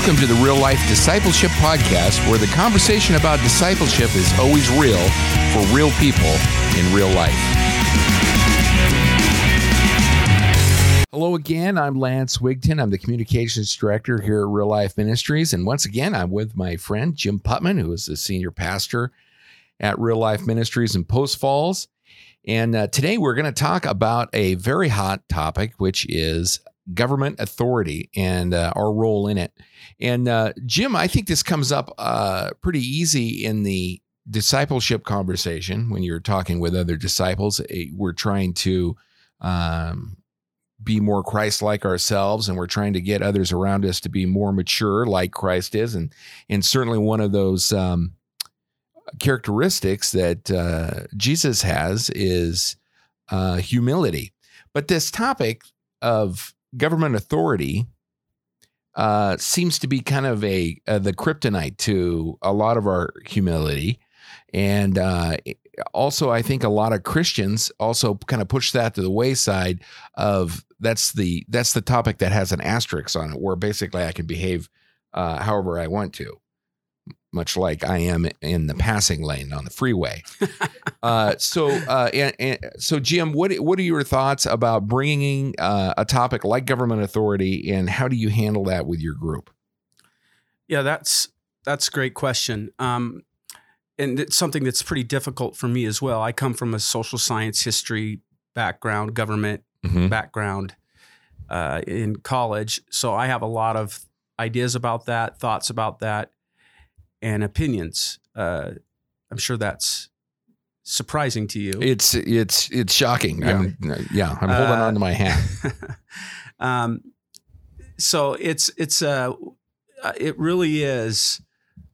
Welcome to the Real Life Discipleship Podcast, where the conversation about discipleship is always real for real people in real life. Hello again. I'm Lance Wigton. I'm the Communications Director here at Real Life Ministries. And once again, I'm with my friend Jim Putman, who is the Senior Pastor at Real Life Ministries in Post Falls. And uh, today we're going to talk about a very hot topic, which is government authority and uh, our role in it. And uh, Jim, I think this comes up uh, pretty easy in the discipleship conversation when you're talking with other disciples. We're trying to um, be more Christ like ourselves, and we're trying to get others around us to be more mature like Christ is. And, and certainly one of those um, characteristics that uh, Jesus has is uh, humility. But this topic of government authority uh, seems to be kind of a uh, the kryptonite to a lot of our humility, and uh, also I think a lot of Christians also kind of push that to the wayside. Of that's the that's the topic that has an asterisk on it, where basically I can behave uh, however I want to much like I am in the passing lane on the freeway. uh, so, uh, and, and, so Jim, what what are your thoughts about bringing uh, a topic like government authority, and how do you handle that with your group? Yeah, that's that's a great question, um, and it's something that's pretty difficult for me as well. I come from a social science history background, government mm-hmm. background uh, in college, so I have a lot of ideas about that, thoughts about that and opinions. Uh, I'm sure that's surprising to you. It's it's it's shocking. Yeah, I'm, yeah, I'm holding uh, on to my hand. um, so it's it's a uh, it really is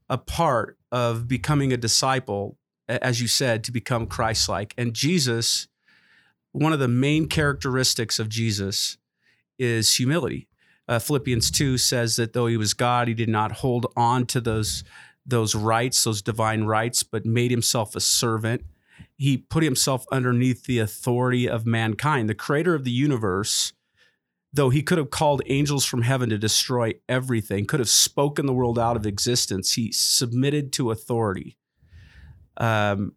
a part of becoming a disciple, as you said, to become Christ-like. And Jesus, one of the main characteristics of Jesus is humility. Uh, Philippians 2 says that though he was God, he did not hold on to those those rights, those divine rights, but made himself a servant. He put himself underneath the authority of mankind. The creator of the universe, though he could have called angels from heaven to destroy everything, could have spoken the world out of existence, he submitted to authority. Um,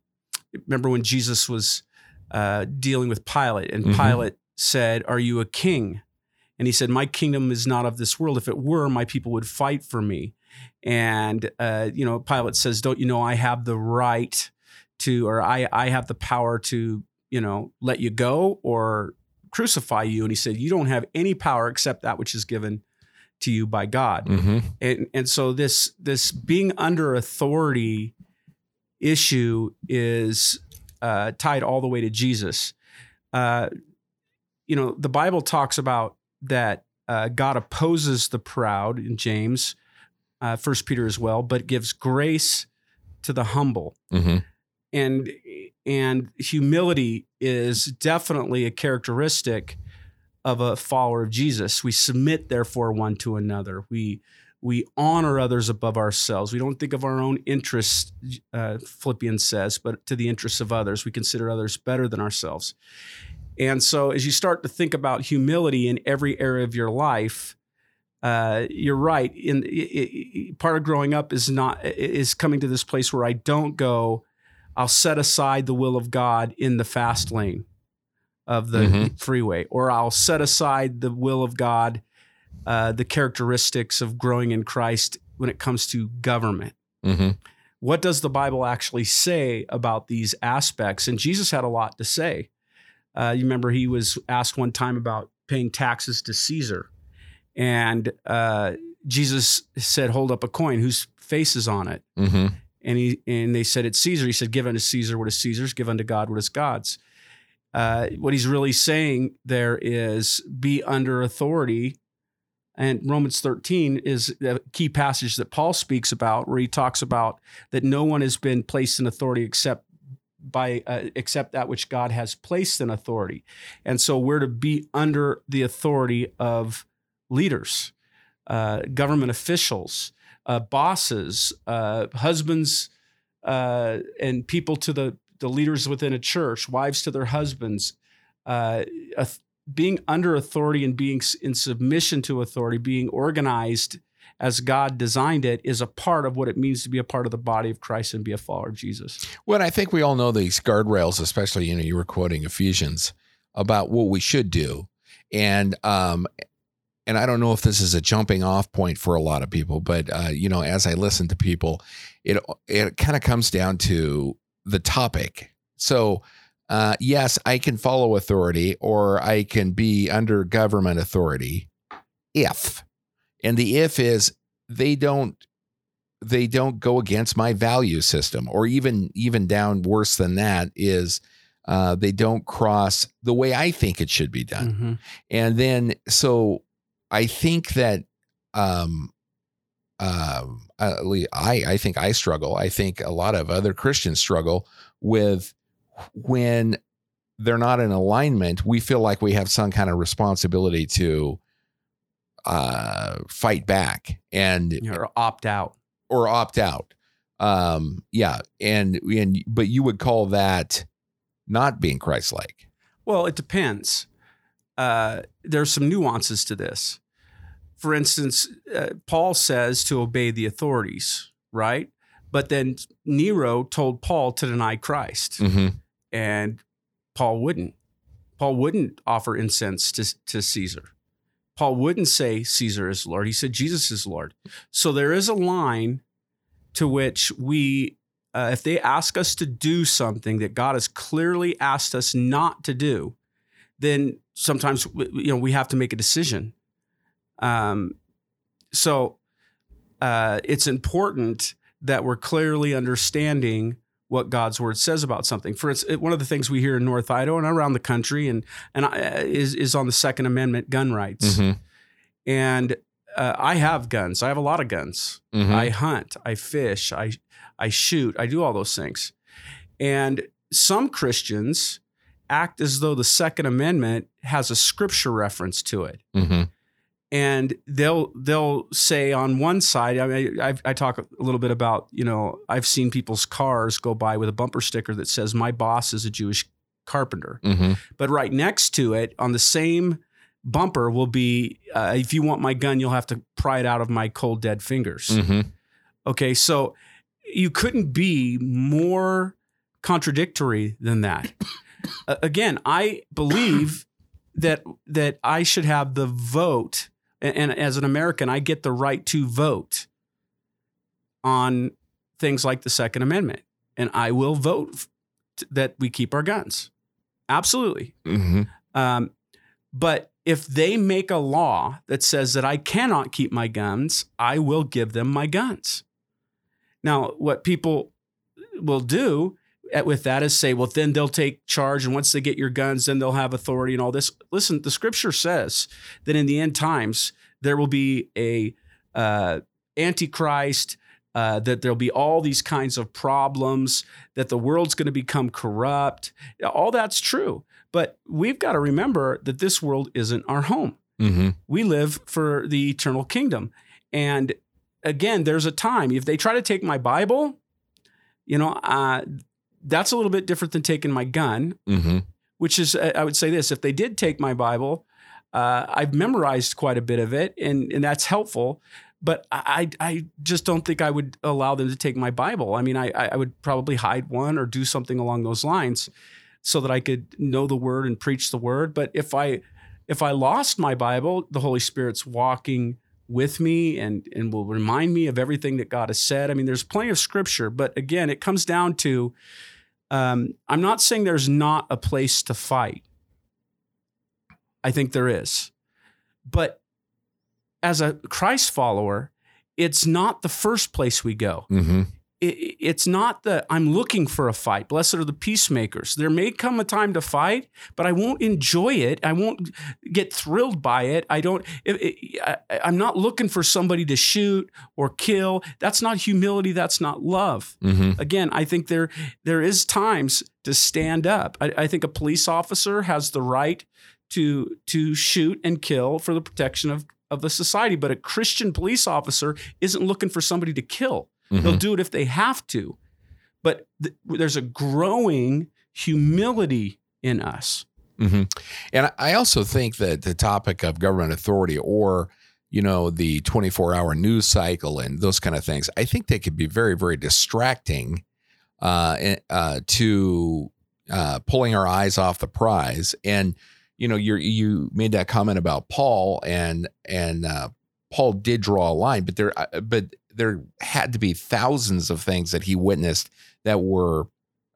remember when Jesus was uh, dealing with Pilate, and mm-hmm. Pilate said, Are you a king? And he said, My kingdom is not of this world. If it were, my people would fight for me. And, uh, you know, Pilate says, Don't you know I have the right to, or I, I have the power to, you know, let you go or crucify you? And he said, You don't have any power except that which is given to you by God. Mm-hmm. And, and so this, this being under authority issue is uh, tied all the way to Jesus. Uh, you know, the Bible talks about that uh, God opposes the proud in James, uh, First Peter as well, but gives grace to the humble. Mm-hmm. And and humility is definitely a characteristic of a follower of Jesus. We submit, therefore, one to another. We we honor others above ourselves. We don't think of our own interests, uh, Philippians says, but to the interests of others. We consider others better than ourselves. And so, as you start to think about humility in every area of your life, uh, you're right. In it, it, part of growing up is not is coming to this place where I don't go. I'll set aside the will of God in the fast lane of the mm-hmm. freeway, or I'll set aside the will of God, uh, the characteristics of growing in Christ when it comes to government. Mm-hmm. What does the Bible actually say about these aspects? And Jesus had a lot to say. Uh, you remember he was asked one time about paying taxes to Caesar and uh, Jesus said, "Hold up a coin. Whose face is on it?" Mm-hmm. And he and they said, "It's Caesar." He said, "Give unto Caesar what is Caesar's. Give unto God what is God's." Uh, what he's really saying there is be under authority. And Romans 13 is a key passage that Paul speaks about, where he talks about that no one has been placed in authority except by uh, except that which God has placed in authority. And so we're to be under the authority of leaders, uh, government officials, uh, bosses, uh, husbands, uh, and people to the, the leaders within a church, wives to their husbands, uh, being under authority and being in submission to authority, being organized as God designed it is a part of what it means to be a part of the body of Christ and be a follower of Jesus. Well, I think we all know these guardrails, especially, you know, you were quoting Ephesians about what we should do. And, um, and I don't know if this is a jumping off point for a lot of people, but, uh, you know, as I listen to people, it, it kind of comes down to the topic. So, uh, yes, I can follow authority or I can be under government authority if, and the if is they don't they don't go against my value system or even even down worse than that is uh, they don't cross the way I think it should be done. Mm-hmm. And then so I think that um uh, I I think I struggle. I think a lot of other Christians struggle with when they're not in alignment. We feel like we have some kind of responsibility to uh, fight back and or opt out. or opt out. Um, yeah, and and but you would call that not being Christ-like. Well, it depends. Uh, there's some nuances to this. For instance, uh, Paul says to obey the authorities, right? But then Nero told Paul to deny Christ, Mm-hmm. and Paul wouldn't. Paul wouldn't offer incense to, to Caesar. Paul wouldn't say Caesar is Lord. He said Jesus is Lord. So there is a line to which we, uh, if they ask us to do something that God has clearly asked us not to do, then sometimes you know we have to make a decision. Um, so uh, it's important that we're clearly understanding what God's word says about something. For instance, one of the things we hear in North Idaho and around the country, and and I, is is on the Second Amendment, gun rights. Mm-hmm. And uh, I have guns. I have a lot of guns. Mm-hmm. I hunt. I fish. I I shoot. I do all those things. And some Christians act as though the Second Amendment has a scripture reference to it mm-hmm. and they'll they'll say on one side I mean I, I talk a little bit about you know I've seen people's cars go by with a bumper sticker that says my boss is a Jewish carpenter Mm-hmm. but right next to it on the same bumper will be uh, if you want my gun you'll have to pry it out of my cold dead fingers Mm-hmm. okay so you couldn't be more contradictory than that uh, again I believe that that I should have the vote and, and as an American I get the right to vote on things like the second amendment and I will vote that we keep our guns absolutely Mm-hmm. um, but if they make a law that says that I cannot keep my guns, I will give them my guns. Now, what people will do with that is say, well, then they'll take charge. And once they get your guns, then they'll have authority and all this. Listen, the scripture says that in the end times, there will be a uh, antichrist, uh, that there'll be all these kinds of problems, that the world's going to become corrupt. All that's true. But we've got to remember that this world isn't our home. Mm-hmm. We live for the eternal kingdom. And again, there's a time if they try to take my Bible, you know, uh, that's a little bit different than taking my gun, Mm-hmm. which is, uh, I would say this if they did take my Bible, uh, I've memorized quite a bit of it, and, and that's helpful. But I, I just don't think I would allow them to take my Bible. I mean, I, I would probably hide one or do something along those lines so that I could know the word and preach the word. But if I if I lost my Bible, the Holy Spirit's walking with me and and will remind me of everything that God has said. I mean, there's plenty of scripture, but again, it comes down to um, I'm not saying there's not a place to fight. I think there is. But as a Christ follower, it's not the first place we go Mm-hmm. It- it's not that I'm looking for a fight. Blessed are the peacemakers. There may come a time to fight, but I won't enjoy it. I won't get thrilled by it. I don't. It, it, I, I'm not looking for somebody to shoot or kill. That's not humility. That's not love. Mm-hmm. Again, I think there there is times to stand up. I, I think a police officer has the right to to shoot and kill for the protection of of the society, but a Christian police officer isn't looking for somebody to kill. They'll do it if they have to. But th- there's a growing humility in us. Mm-hmm. And I also think that the topic of government authority or you know, the 24 hour news cycle and those kind of things, I think they could be very, very distracting uh, eh, uh, to uh, pulling our eyes off the prize. And, you know, you you made that comment about Paul and, and, uh, Paul did draw a line, but there, uh, but there had to be thousands of things that he witnessed that were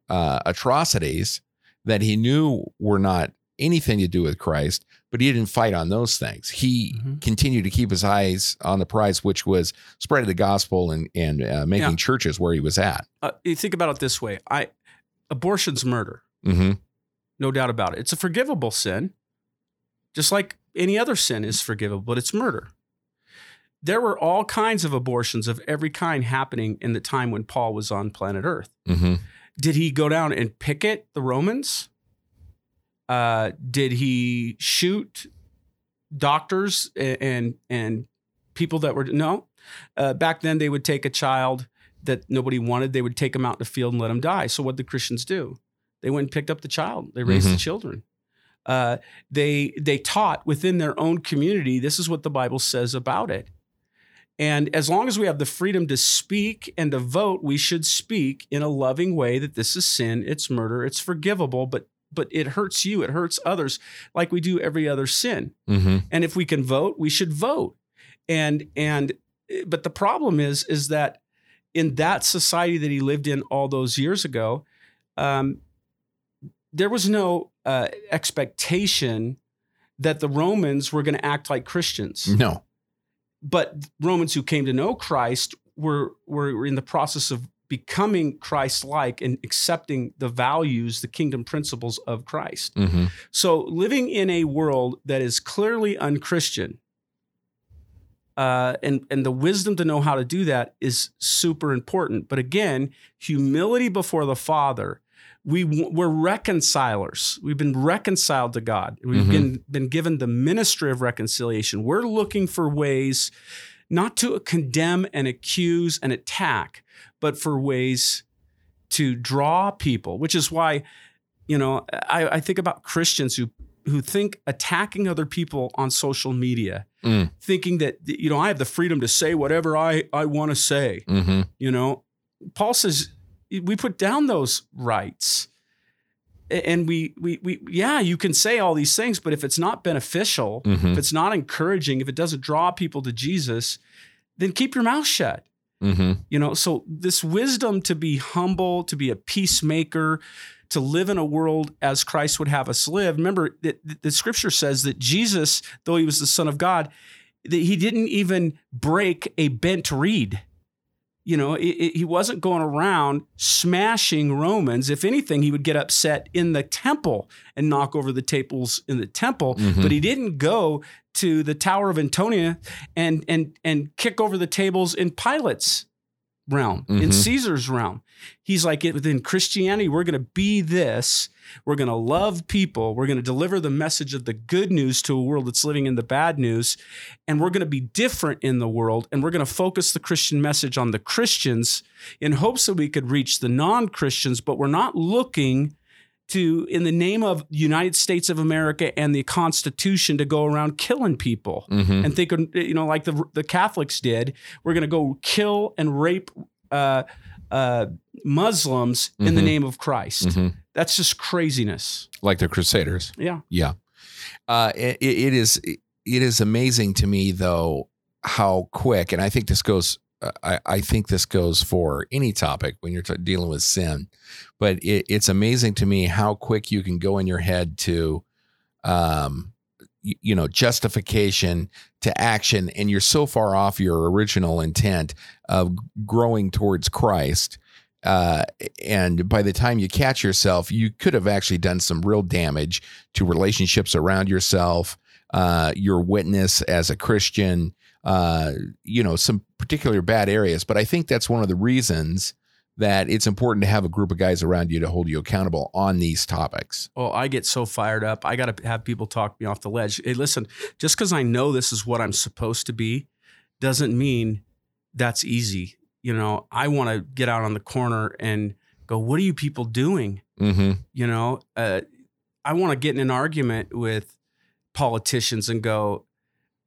uh, atrocities that he knew were not anything to do with Christ, but he didn't fight on those things. He Mhm. continued to keep his eyes on the prize, which was spreading the gospel and and uh, making Yeah. churches where he was at. Uh, you think about it this way: I abortion's murder, Mm-hmm. no doubt about it. It's a forgivable sin, just like any other sin is forgivable, but it's murder. There were all kinds of abortions of every kind happening in the time when Paul was on planet Earth. Mm-hmm. Did he go down and picket the Romans? Uh, did he shoot doctors and and, people that were no? Uh, back then, they would take a child that nobody wanted. They would take him out in the field and let him die. So what did the Christians do? They went and picked up the child. They raised the Mhm. children. Uh, they they taught within their own community. This is what the Bible says about it. And as long as we have the freedom to speak and to vote, we should speak in a loving way that this is sin, it's murder, it's forgivable, but but it hurts you, it hurts others, like we do every other sin. Mm-hmm. And if we can vote, we should vote. And and but the problem is is that in that society that he lived in all those years ago, um, there was no uh, expectation that the Romans were going to act like Christians No. But Romans who came to know Christ were were in the process of becoming Christ-like and accepting the values, the kingdom principles of Christ. Mm-hmm. So living in a world that is clearly unchristian, uh, and and the wisdom to know how to do that is super important. But again, humility before the Father. We we're reconcilers. We've been reconciled to God. We've Mhm. been been given the ministry of reconciliation. We're looking for ways not to condemn and accuse and attack, but for ways to draw people. Which is why, you know, I, I think about Christians who who think attacking other people on social media, Mm. thinking that you know I have the freedom to say whatever I I want to say. Mm-hmm. You know, Paul says we put down those rights. And we, we, we, yeah, you can say all these things, but if it's not beneficial, Mm-hmm. if it's not encouraging, if it doesn't draw people to Jesus, then keep your mouth shut. Mm-hmm. You know, so this wisdom to be humble, to be a peacemaker, to live in a world as Christ would have us live. Remember that the scripture says that Jesus, though he was the Son of God, that he didn't even break a bent reed. You know, it, it- he wasn't going around smashing Romans. If anything, he would get upset in the temple and knock over the tables in the temple. Mhm. But he didn't go to the Tower of Antonia and and and kick over the tables in Pilate's realm, in Mhm. Caesar's realm. He's like, within Christianity, we're going to be this. We're going to love people. We're going to deliver the message of the good news to a world that's living in the bad news. And we're going to be different in the world. And we're going to focus the Christian message on the Christians in hopes that we could reach the non Christians, but we're not looking to, in the name of United States of America and the Constitution, to go around killing people Mm-hmm. and think, you know, like the the Catholics did. We're going to go kill and rape uh, uh, Muslims in the Mhm. name of Christ. Mm-hmm. That's just craziness. Like the Crusaders. Yeah. Yeah. Uh, it, it is it is amazing to me though how quick, and I think this goes. I, I think this goes for any topic when you're t- dealing with sin, but it, it's amazing to me how quick you can go in your head to, um, y- you know, justification to action, and you're so far off your original intent of growing towards Christ uh, and by the time you catch yourself, you could have actually done some real damage to relationships around yourself, uh, your witness as a Christian, uh, you know, some particular bad areas. But I think that's one of the reasons that it's important to have a group of guys around you to hold you accountable on these topics. Oh, I get so fired up. I got to have people talk me off the ledge. Hey, listen, just because I know this is what I'm supposed to be doesn't mean that's easy. You know, I want to get out on the corner and go, what are you people doing? Mm-hmm. You know, uh, I want to get in an argument with politicians and go,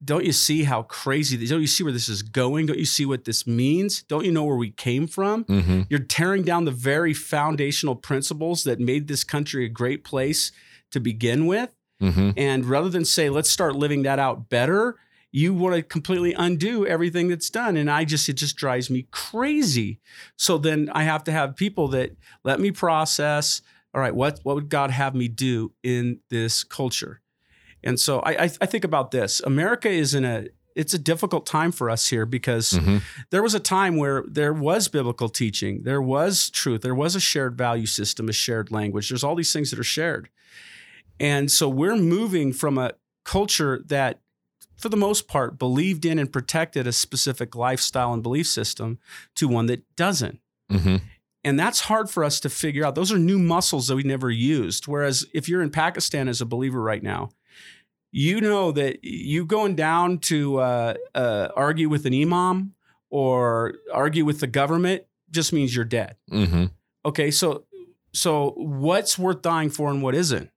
don't you see how crazy? this, Don't you see where this is going? Don't you see what this means? Don't you know where we came from? Mm-hmm. You're tearing down the very foundational principles that made this country a great place to begin with. Mm-hmm. And rather than say, let's start living that out better, you want to completely undo everything that's done. And I just, it just drives me crazy. So then I have to have people that let me process, all right, what, what would God have me do in this culture? And so I, I, I think about this. America is in a, it's a difficult time for us here because Mm-hmm. there was a time where there was biblical teaching, there was truth, there was a shared value system, a shared language. There's all these things that are shared. And so we're moving from a culture that, for the most part, believed in and protected a specific lifestyle and belief system to one that doesn't. Mm-hmm. And that's hard for us to figure out. Those are new muscles that we never used. Whereas if you're in Pakistan as a believer right now, you know that you going down to uh, uh, argue with an imam or argue with the government just means you're dead. Mm-hmm. Okay, so so what's worth dying for and what isn't?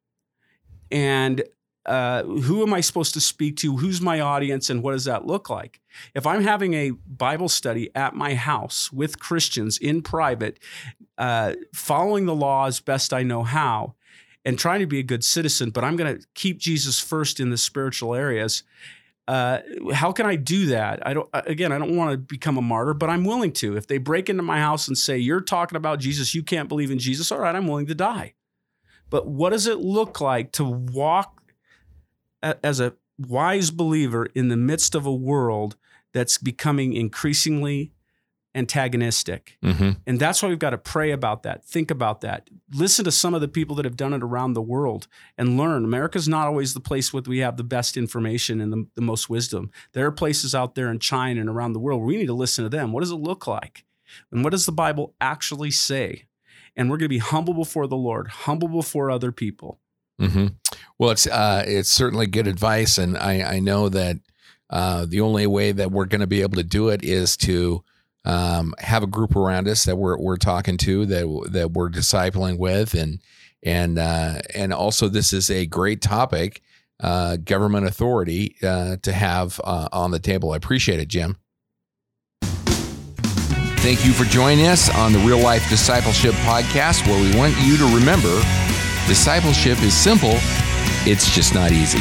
And uh, who am I supposed to speak to? Who's my audience, and what does that look like? If I'm having a Bible study at my house with Christians in private, uh, following the law as best I know how, and trying to be a good citizen, but I'm going to keep Jesus first in the spiritual areas. Uh, how can I do that? I don't. Again, I don't want to become a martyr, but I'm willing to. If they break into my house and say you're talking about Jesus, you can't believe in Jesus. All right, I'm willing to die. But what does it look like to walk as a wise believer in the midst of a world that's becoming increasingly antagonistic? Mm-hmm. And that's why we've got to pray about that, think about that, listen to some of the people that have done it around the world and learn. America's not always the place where we have the best information and the, the most wisdom. There are places out there in China and around the world where we need to listen to them. What does it look like? And what does the Bible actually say? And we're going to be humble before the Lord, humble before other people. Mm-hmm. Well, it's uh, it's certainly good advice, and I I know that uh, the only way that we're going to be able to do it is to um, have a group around us that we're we're talking to that that we're discipling with, and and uh, and also this is a great topic, uh, government authority uh, to have uh, on the table. I appreciate it, Jim. Thank you for joining us on the Real Life Discipleship Podcast, where we want you to remember discipleship is simple, it's just not easy.